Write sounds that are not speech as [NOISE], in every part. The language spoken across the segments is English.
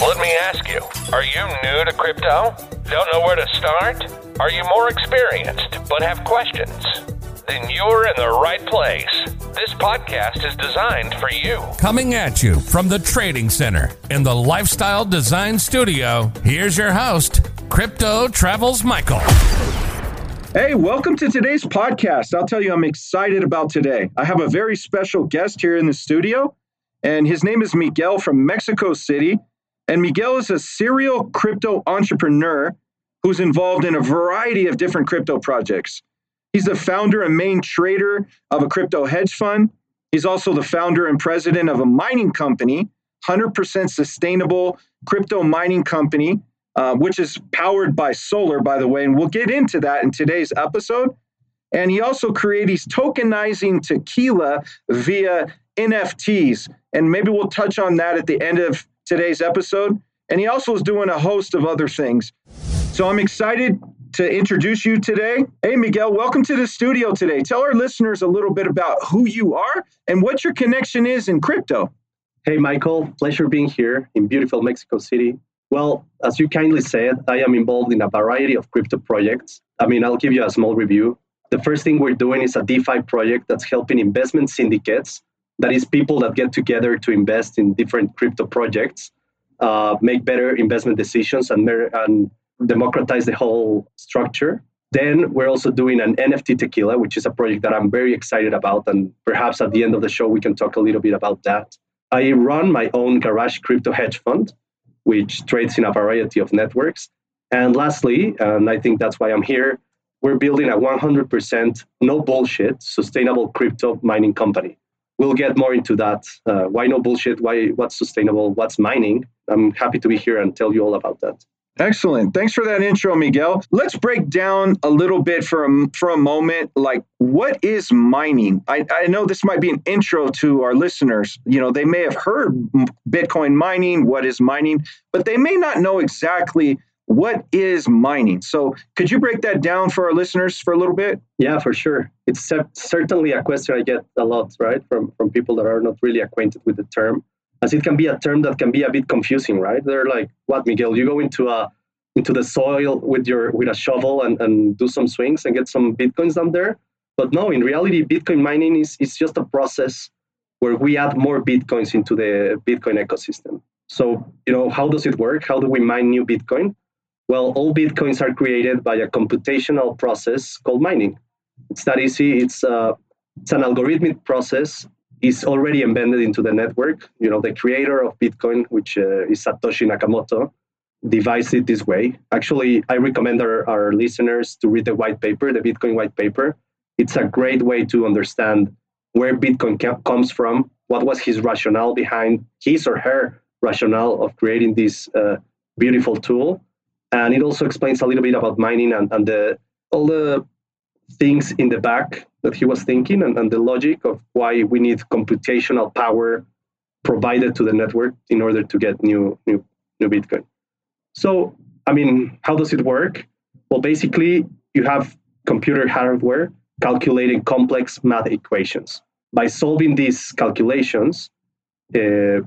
Let me ask you are you new to crypto? Don't know where to start? Are you more experienced but have questions? Then you're in the right place. This podcast is designed for you. Coming at you from the Trading Center in the Lifestyle Design Studio, here's your host, Crypto Travels Michael. Hey, welcome to today's podcast. I'll tell you, I'm excited about today. I have a very special guest here in the studio, and his name is Miguel from Mexico City. And Miguel is a serial crypto entrepreneur who's involved in a variety of different crypto projects. He's the founder and main trader of a crypto hedge fund. He's also the founder and president of a mining company, 100% sustainable crypto mining company, uh, which is powered by solar, by the way. And we'll get into that in today's episode. And he also created, creates tokenizing tequila via NFTs. And maybe we'll touch on that at the end of today's episode. And he also is doing a host of other things. So I'm excited to introduce you today. Hey, Miguel, welcome to the studio today. Tell our listeners a little bit about who you are and what your connection is in crypto. Hey, Michael, pleasure being here in beautiful Mexico City. Well, as you kindly said, I am involved in a variety of crypto projects. I mean, I'll give you a small review. The first thing we're doing is a DeFi project that's helping investment syndicates that is people that get together to invest in different crypto projects, uh, make better investment decisions, and, and democratize the whole structure. Then we're also doing an NFT tequila, which is a project that I'm very excited about. And perhaps at the end of the show, we can talk a little bit about that. I run my own garage crypto hedge fund, which trades in a variety of networks. And lastly, and I think that's why I'm here, we're building a 100% no bullshit sustainable crypto mining company we'll get more into that. Uh, why no bullshit? Why what's sustainable? What's mining? I'm happy to be here and tell you all about that. Excellent. Thanks for that intro, Miguel. Let's break down a little bit for a, for a moment. Like, what is mining? I, I know this might be an intro to our listeners. You know, they may have heard Bitcoin mining, what is mining, but they may not know exactly what is mining? So, could you break that down for our listeners for a little bit? Yeah, for sure. It's certainly a question I get a lot, right, from, from people that are not really acquainted with the term, as it can be a term that can be a bit confusing, right? They're like, "What, Miguel? You go into a into the soil with your with a shovel and, and do some swings and get some bitcoins down there?" But no, in reality, Bitcoin mining is is just a process where we add more bitcoins into the Bitcoin ecosystem. So, you know, how does it work? How do we mine new Bitcoin? Well, all Bitcoins are created by a computational process called mining. It's that easy. It's, uh, it's an algorithmic process. It's already embedded into the network. You know, the creator of Bitcoin, which uh, is Satoshi Nakamoto, devised it this way. Actually, I recommend our, our listeners to read the white paper, the Bitcoin white paper. It's a great way to understand where Bitcoin ca- comes from, what was his rationale behind his or her rationale of creating this uh, beautiful tool and it also explains a little bit about mining and, and the all the things in the back that he was thinking and, and the logic of why we need computational power provided to the network in order to get new new new bitcoin. So i mean how does it work? Well basically you have computer hardware calculating complex math equations. By solving these calculations uh,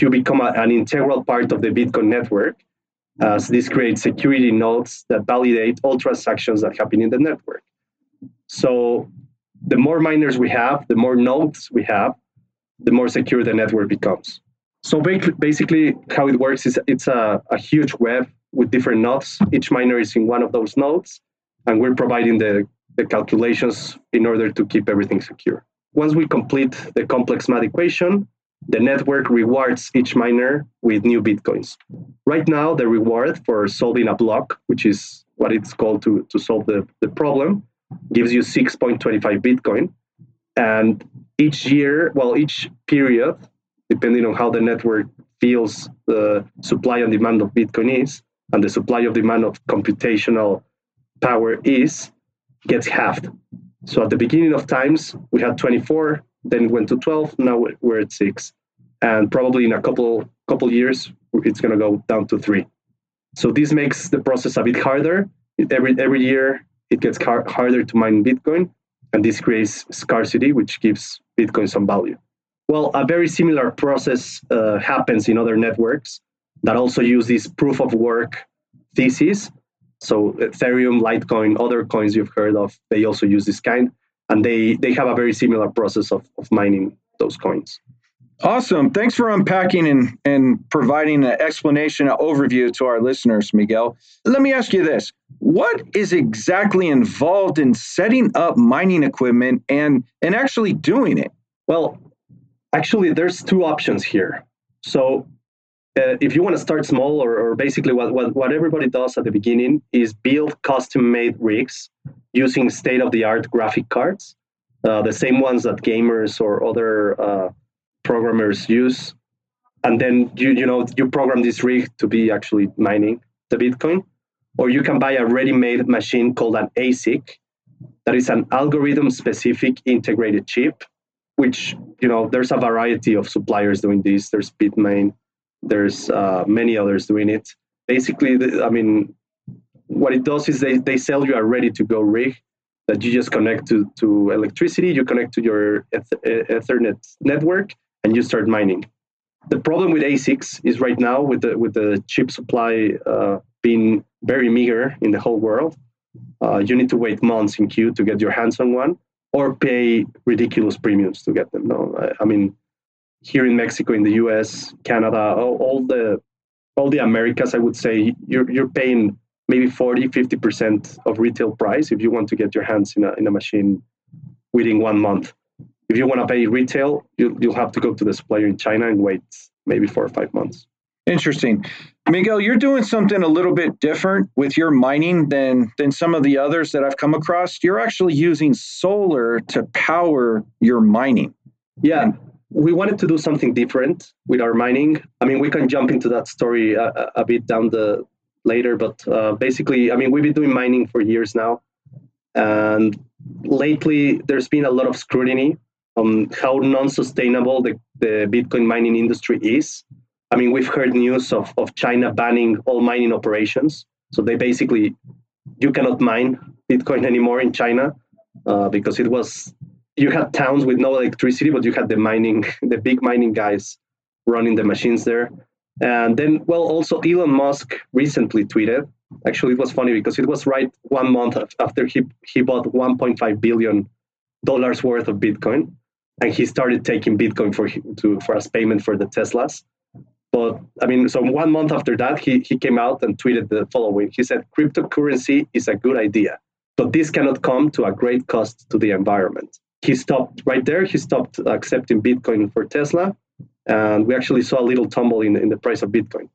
you become a, an integral part of the bitcoin network as this creates security nodes that validate all transactions that happen in the network. So the more miners we have, the more nodes we have, the more secure the network becomes. So basically, how it works is it's a, a huge web with different nodes. Each miner is in one of those nodes, and we're providing the, the calculations in order to keep everything secure. Once we complete the complex math equation, the network rewards each miner with new bitcoins. Right now, the reward for solving a block, which is what it's called to, to solve the, the problem, gives you 6.25 bitcoin. And each year, well, each period, depending on how the network feels the supply and demand of Bitcoin is, and the supply of demand of computational power is, gets halved. So at the beginning of times, we had 24, then it went to 12, now we're at six. And probably in a couple couple years, it's going to go down to three. So this makes the process a bit harder. Every every year, it gets car- harder to mine Bitcoin, and this creates scarcity, which gives Bitcoin some value. Well, a very similar process uh, happens in other networks that also use this proof of work thesis. So Ethereum, Litecoin, other coins you've heard of, they also use this kind, and they they have a very similar process of, of mining those coins. Awesome. Thanks for unpacking and, and providing an explanation, an overview to our listeners, Miguel. Let me ask you this What is exactly involved in setting up mining equipment and, and actually doing it? Well, actually, there's two options here. So, uh, if you want to start small, or, or basically what, what, what everybody does at the beginning is build custom made rigs using state of the art graphic cards, uh, the same ones that gamers or other uh, programmers use. And then you you know you program this rig to be actually mining the bitcoin. Or you can buy a ready-made machine called an asic that is an algorithm specific integrated chip which you know there's a variety of suppliers doing this. There's bitmain there's uh, many others doing it. Basically i mean what it does is they, they sell you a ready to go rig that you just connect to, to electricity you connect to your ethernet network and you start mining. The problem with ASICs is right now with the with the chip supply uh, being very meager in the whole world, uh, you need to wait months in queue to get your hands on one, or pay ridiculous premiums to get them. No, I, I mean, here in Mexico, in the U.S., Canada, all, all the all the Americas, I would say you're you're paying maybe 40, 50 percent of retail price if you want to get your hands in a in a machine within one month if you want to pay retail, you, you'll have to go to the supplier in China and wait maybe four or five months. Interesting. Miguel, you're doing something a little bit different with your mining than than some of the others that I've come across. You're actually using solar to power your mining. Yeah, we wanted to do something different with our mining. I mean, we can jump into that story a, a bit down the later, but uh, basically, I mean, we've been doing mining for years now, and lately there's been a lot of scrutiny on how non-sustainable the, the Bitcoin mining industry is. I mean, we've heard news of, of China banning all mining operations. So they basically, you cannot mine Bitcoin anymore in China uh, because it was, you had towns with no electricity, but you had the mining, [LAUGHS] the big mining guys running the machines there. And then, well, also Elon Musk recently tweeted. Actually, it was funny because it was right one month after he, he bought 1.5 billion dollars worth of Bitcoin and he started taking Bitcoin for to for as payment for the Teslas. But I mean, so one month after that, he he came out and tweeted the following. He said, "Cryptocurrency is a good idea, but this cannot come to a great cost to the environment." He stopped right there. He stopped accepting Bitcoin for Tesla, and we actually saw a little tumble in in the price of Bitcoin.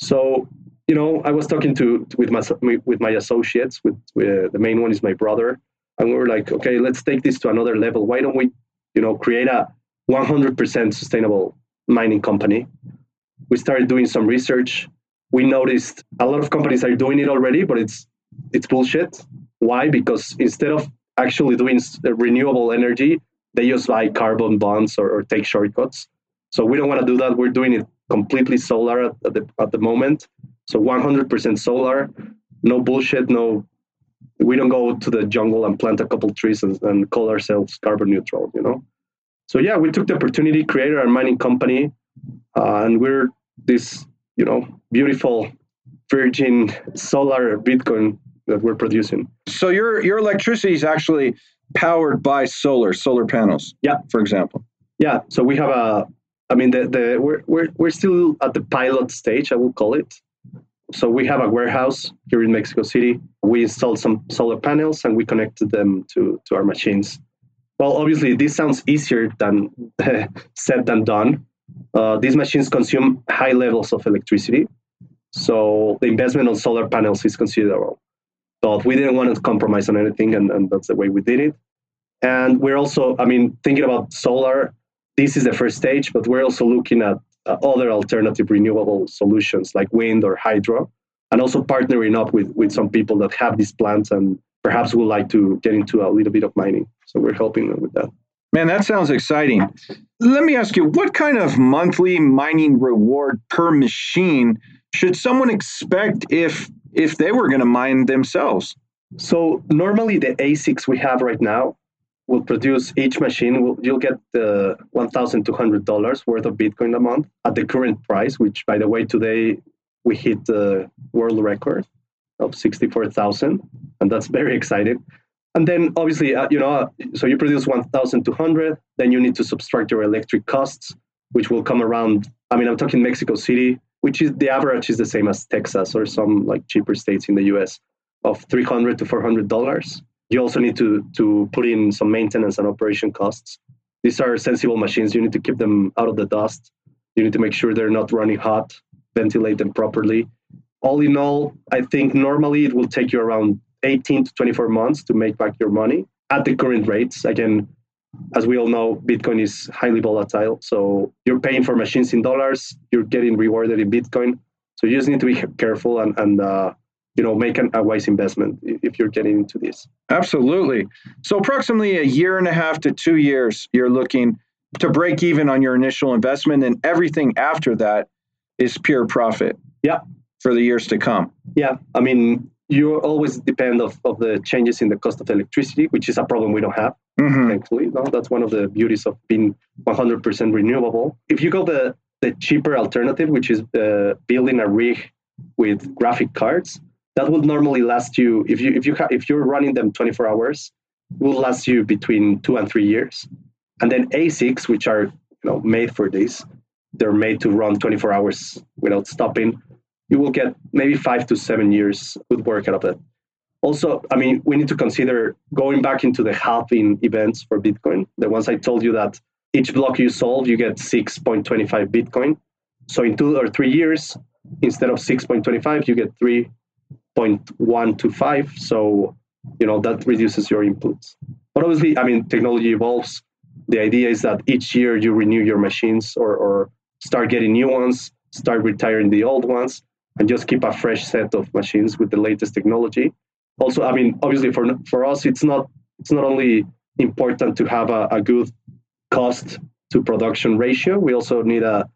So you know, I was talking to with my with my associates. With, with the main one is my brother, and we were like, okay, let's take this to another level. Why don't we you know, create a 100% sustainable mining company. We started doing some research. We noticed a lot of companies are doing it already, but it's it's bullshit. Why? Because instead of actually doing renewable energy, they just buy carbon bonds or, or take shortcuts. So we don't want to do that. We're doing it completely solar at, the at the moment. So 100% solar, no bullshit, no we don't go to the jungle and plant a couple trees and, and call ourselves carbon neutral, you know? So yeah, we took the opportunity, created our mining company, uh, and we're this, you know, beautiful virgin solar Bitcoin that we're producing. So your your electricity is actually powered by solar, solar panels. Yeah. For example. Yeah. So we have a I mean the, the we're, we're we're still at the pilot stage, I will call it. So we have a warehouse here in Mexico City. We installed some solar panels and we connected them to, to our machines. Well, obviously, this sounds easier than [LAUGHS] said than done. Uh, these machines consume high levels of electricity, so the investment on solar panels is considerable. But we didn't want to compromise on anything, and, and that's the way we did it. And we're also, I mean, thinking about solar. This is the first stage, but we're also looking at uh, other alternative renewable solutions like wind or hydro, and also partnering up with, with some people that have these plants and perhaps would like to get into a little bit of mining. So we're helping them with that. Man, that sounds exciting. Let me ask you, what kind of monthly mining reward per machine should someone expect if if they were going to mine themselves? So normally the ASICs we have right now will produce each machine. Will, you'll get the hundred dollars worth of Bitcoin a month at the current price, which by the way today we hit the world record of sixty four thousand, and that's very exciting. And then obviously, uh, you know, uh, so you produce one thousand two hundred, then you need to subtract your electric costs, which will come around. I mean, I'm talking Mexico City, which is the average is the same as Texas or some like cheaper states in the U.S. of three hundred to four hundred dollars you also need to to put in some maintenance and operation costs. These are sensible machines. You need to keep them out of the dust. You need to make sure they're not running hot, ventilate them properly. All in all, I think normally it will take you around 18 to 24 months to make back your money at the current rates. Again, as we all know, Bitcoin is highly volatile. So you're paying for machines in dollars, you're getting rewarded in Bitcoin. So you just need to be careful and, and uh, you know make an, a wise investment if you're getting into this. Absolutely. So approximately a year and a half to two years you're looking to break even on your initial investment and everything after that is pure profit yeah. for the years to come. Yeah. I mean you always depend of, of the changes in the cost of electricity which is a problem we don't have mm-hmm. thankfully no? That's one of the beauties of being 100% renewable. If you go the the cheaper alternative which is uh, building a rig with graphic cards that will normally last you if you if you ha- if you're running them 24 hours will last you between two and three years. And then asics which are you know made for this they're made to run 24 hours without stopping. You will get maybe five to seven years good work out of it also i mean we need to consider going back into the halving events for bitcoin. The ones i told you that each block you solve you get 6.25 bitcoin. So in two or three years instead of 6.25 you get 3 0.1 to 5 so you know that reduces your inputs. But obviously i mean technology evolves. The idea is that each year you renew your machines or, or start getting new ones start retiring the old ones and just keep a fresh set of machines with the latest technology. Also i mean obviously for for us it's not it's not only important to have a, a good cost to production ratio we also need a,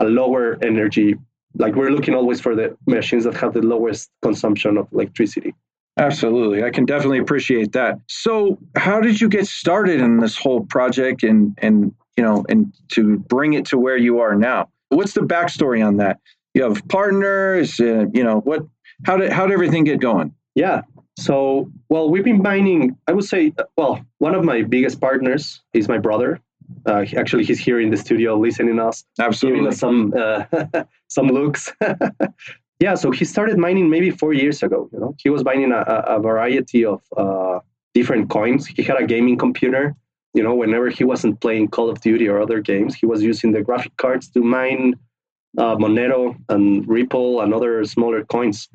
a lower energy like we're looking always for the machines that have the lowest consumption of electricity. Absolutely. I can definitely appreciate that. So, how did you get started in this whole project and and you know and to bring it to where you are now? What's the backstory on that? You have partners, uh, you know, what how did how did everything get going? Yeah. So, well, we've been mining, I would say, well, one of my biggest partners is my brother. Uh, actually, he's here in the studio listening us, Absolutely. giving us some uh, [LAUGHS] some looks. [LAUGHS] yeah, so he started mining maybe four years ago. You know, he was mining a, a variety of uh, different coins. He had a gaming computer. You know, whenever he wasn't playing Call of Duty or other games, he was using the graphic cards to mine uh, Monero and Ripple and other smaller coins.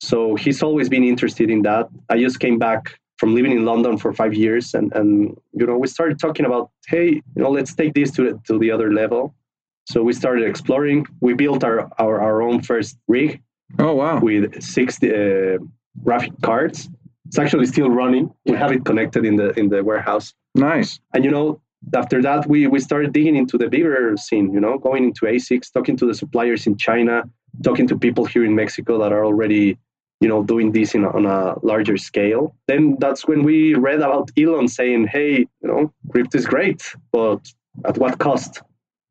So he's always been interested in that. I just came back from living in London for five years, and and you know we started talking about, hey, you know, let's take this to the, to the other level. So we started exploring. We built our our, our own first rig. Oh wow! With six uh, graphic cards. It's actually still running. We have it connected in the in the warehouse. Nice. And you know, after that, we we started digging into the bigger scene. You know, going into ASICs, talking to the suppliers in China, talking to people here in Mexico that are already you know doing this in, on a larger scale then that's when we read about elon saying hey you know crypto is great but at what cost?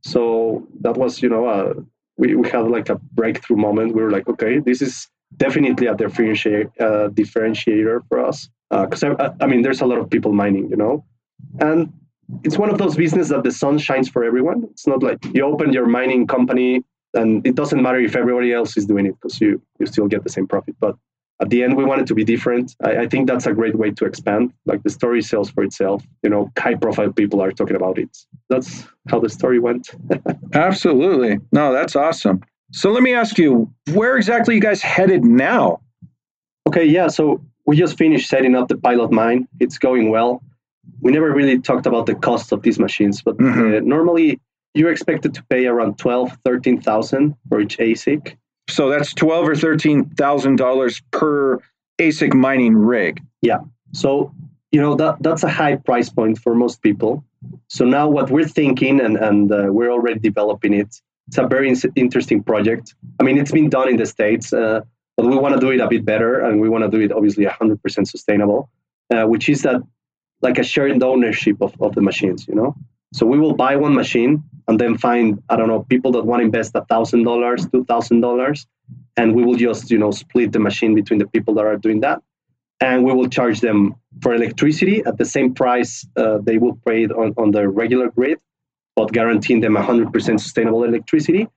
So that was you know we, we had like a breakthrough moment. We were like okay this is definitely a differentiator, uh, differentiator for us because uh, I, I mean there's a lot of people mining you know? And it's one of those business that the sun shines for everyone. It's not like you open your mining company and it doesn't matter if everybody else is doing it because you you still get the same profit. But at the end we want it to be different. I, I, think that's a great way to expand. Like the story sells for itself. You know high profile people are talking about it. That's how the story went. [LAUGHS] Absolutely. No that's awesome. So let me ask you where exactly you guys headed now? Okay yeah so we just finished setting up the pilot mine. It's going well. We never really talked about the cost of these machines but mm-hmm. uh, normally you're expected to pay around 12, 13,000 for each ASIC. So that's twelve or thirteen thousand dollars per ASIC mining rig. Yeah. So you know that that's a high price point for most people. So now what we're thinking, and and uh, we're already developing it. It's a very interesting project. I mean, it's been done in the states, uh, but we want to do it a bit better, and we want to do it obviously 100% sustainable, uh, which is that like a shared ownership of, of the machines. You know, so we will buy one machine and then find I don't know people that want to invest a thousand dollars, two thousand dollars, and we will just you know split the machine between the people that are doing that, and we will charge them for electricity at the same price uh, they will pay on, on the regular grid, but guaranteeing them 100% sustainable electricity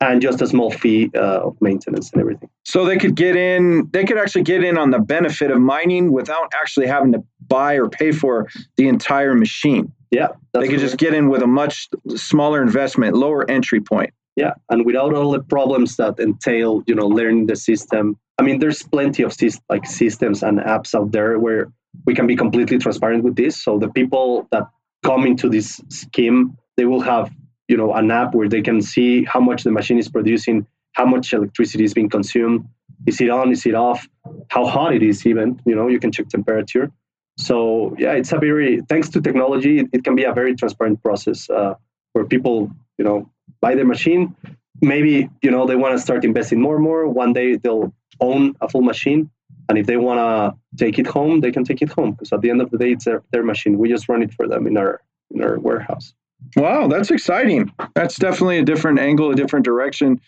and just a small fee uh, of maintenance and everything. So they could get in, they could actually get in on the benefit of mining without actually having to buy or pay for the entire machine. Yeah. They could just get in with a much smaller investment, lower entry point. Yeah. And without all the problems that entail, you know, learning the system. I mean, there's plenty of like systems and apps out there where we can be completely transparent with this. So the people that come into this scheme, they will have you know an app where they can see how much the machine is producing, how much electricity is being consumed, is it on, is it off, how hot it is even. You know, you can check temperature. So yeah, it's a very thanks to technology, it, it can be a very transparent process uh, where people you know buy their machine. Maybe you know they want to start investing more and more. One day they'll own a full machine and if they want to take it home, they can take it home because at the end of the day, it's their, their machine. We just run it for them in our in our warehouse. Wow, that's exciting. That's definitely a different angle, a different direction,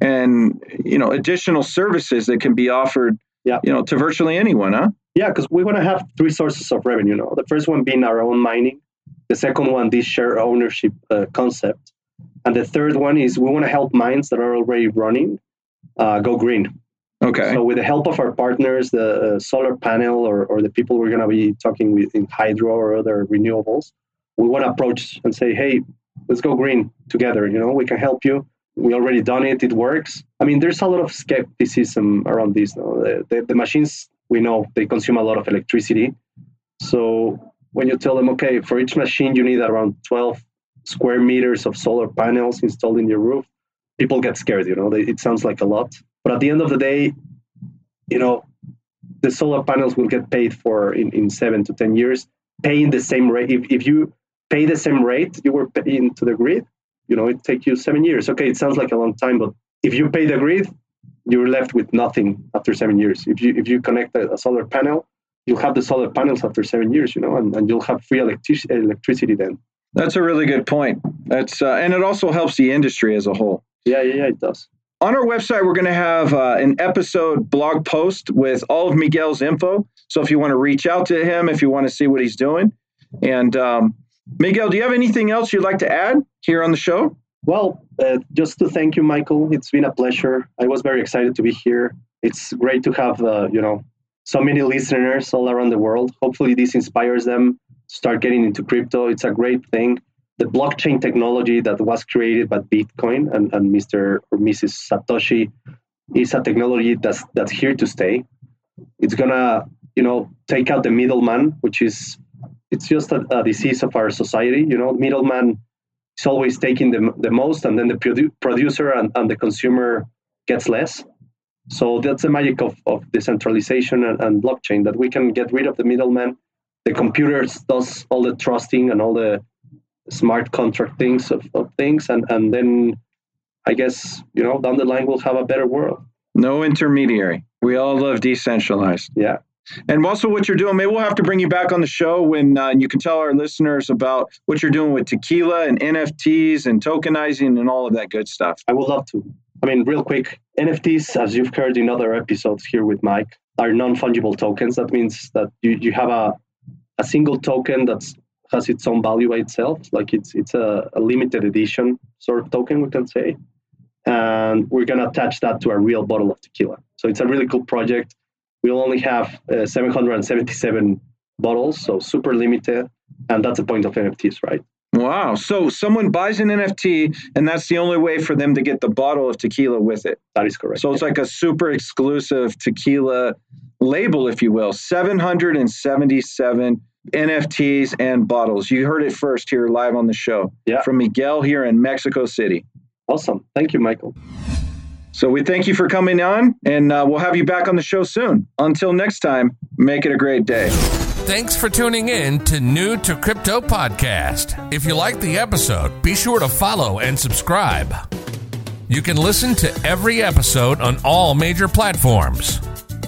and you know, additional services that can be offered. Yeah. you know, to virtually anyone, huh? Yeah, because we want to have three sources of revenue. You know, the first one being our own mining, the second one this share ownership uh, concept, and the third one is we want to help mines that are already running uh, go green. Okay. So with the help of our partners, the uh, solar panel or, or the people we're going to be talking with in hydro or other renewables, we want to approach and say, hey, let's go green together. You know, we can help you. We already done it. It works. I mean, there's a lot of skepticism around this. No? The, the, the machines, we know they consume a lot of electricity. So when you tell them, okay, for each machine, you need around 12 square meters of solar panels installed in your roof, people get scared. You know, they, it sounds like a lot but at the end of the day, you know, the solar panels will get paid for in, in seven to 10 years, paying the same rate. If, if you pay the same rate you were paying to the grid, you know, it takes you seven years. Okay, it sounds like a long time, but if you pay the grid, you're left with nothing after seven years. If you if you connect a, a solar panel, you'll have the solar panels after seven years, you know, and, and you'll have free electric- electricity then. That's a really good point. That's uh, and it also helps the industry as a whole. Yeah, yeah, yeah, it does on our website, we're going to have uh, an episode blog post with all of Miguel's info. So if you want to reach out to him, if you want to see what he's doing. And um, Miguel, do you have anything else you'd like to add here on the show? Well, uh, just to thank you, Michael. It's been a pleasure. I was very excited to be here. It's great to have, uh, you know, so many listeners all around the world. Hopefully, this inspires them to start getting into crypto. It's a great thing the blockchain technology that was created by Bitcoin and, and Mr. or Mrs. Satoshi is a technology that's that's here to stay. It's gonna, you know, take out the middleman, which is it's just a, a disease of our society. You know, middleman is always taking the, the most, and then the produ- producer and, and the consumer gets less. So that's the magic of, of decentralization and, and blockchain that we can get rid of the middleman. The computers does all the trusting and all the smart contract things of, of things and and then i guess you know down the line we'll have a better world no intermediary we all love decentralized yeah and also what you're doing maybe we'll have to bring you back on the show when uh, you can tell our listeners about what you're doing with tequila and nfts and tokenizing and all of that good stuff i would love to i mean real quick nfts as you've heard in other episodes here with mike are non-fungible tokens that means that you, you have a, a single token that has its own value by itself. Like it's it's a, a limited edition sort of token, we can say. And we're gonna attach that to a real bottle of tequila. So it's a really cool project. We'll only have uh, 777 bottles, so super limited, and that's the point of NFTs, right? Wow. So someone buys an NFT, and that's the only way for them to get the bottle of tequila with it. That is correct. So it's like a super exclusive tequila label, if you will. 777 NFTs, and bottles. You heard it first here live on the show. Yeah. From Miguel here in Mexico City. Awesome. Thank you, Michael. So we thank you for coming on, and uh, we'll have you back on the show soon. Until next time, make it a great day. Thanks for tuning in to New to Crypto Podcast. If you like the episode, be sure to follow and subscribe. You can listen to every episode on all major platforms.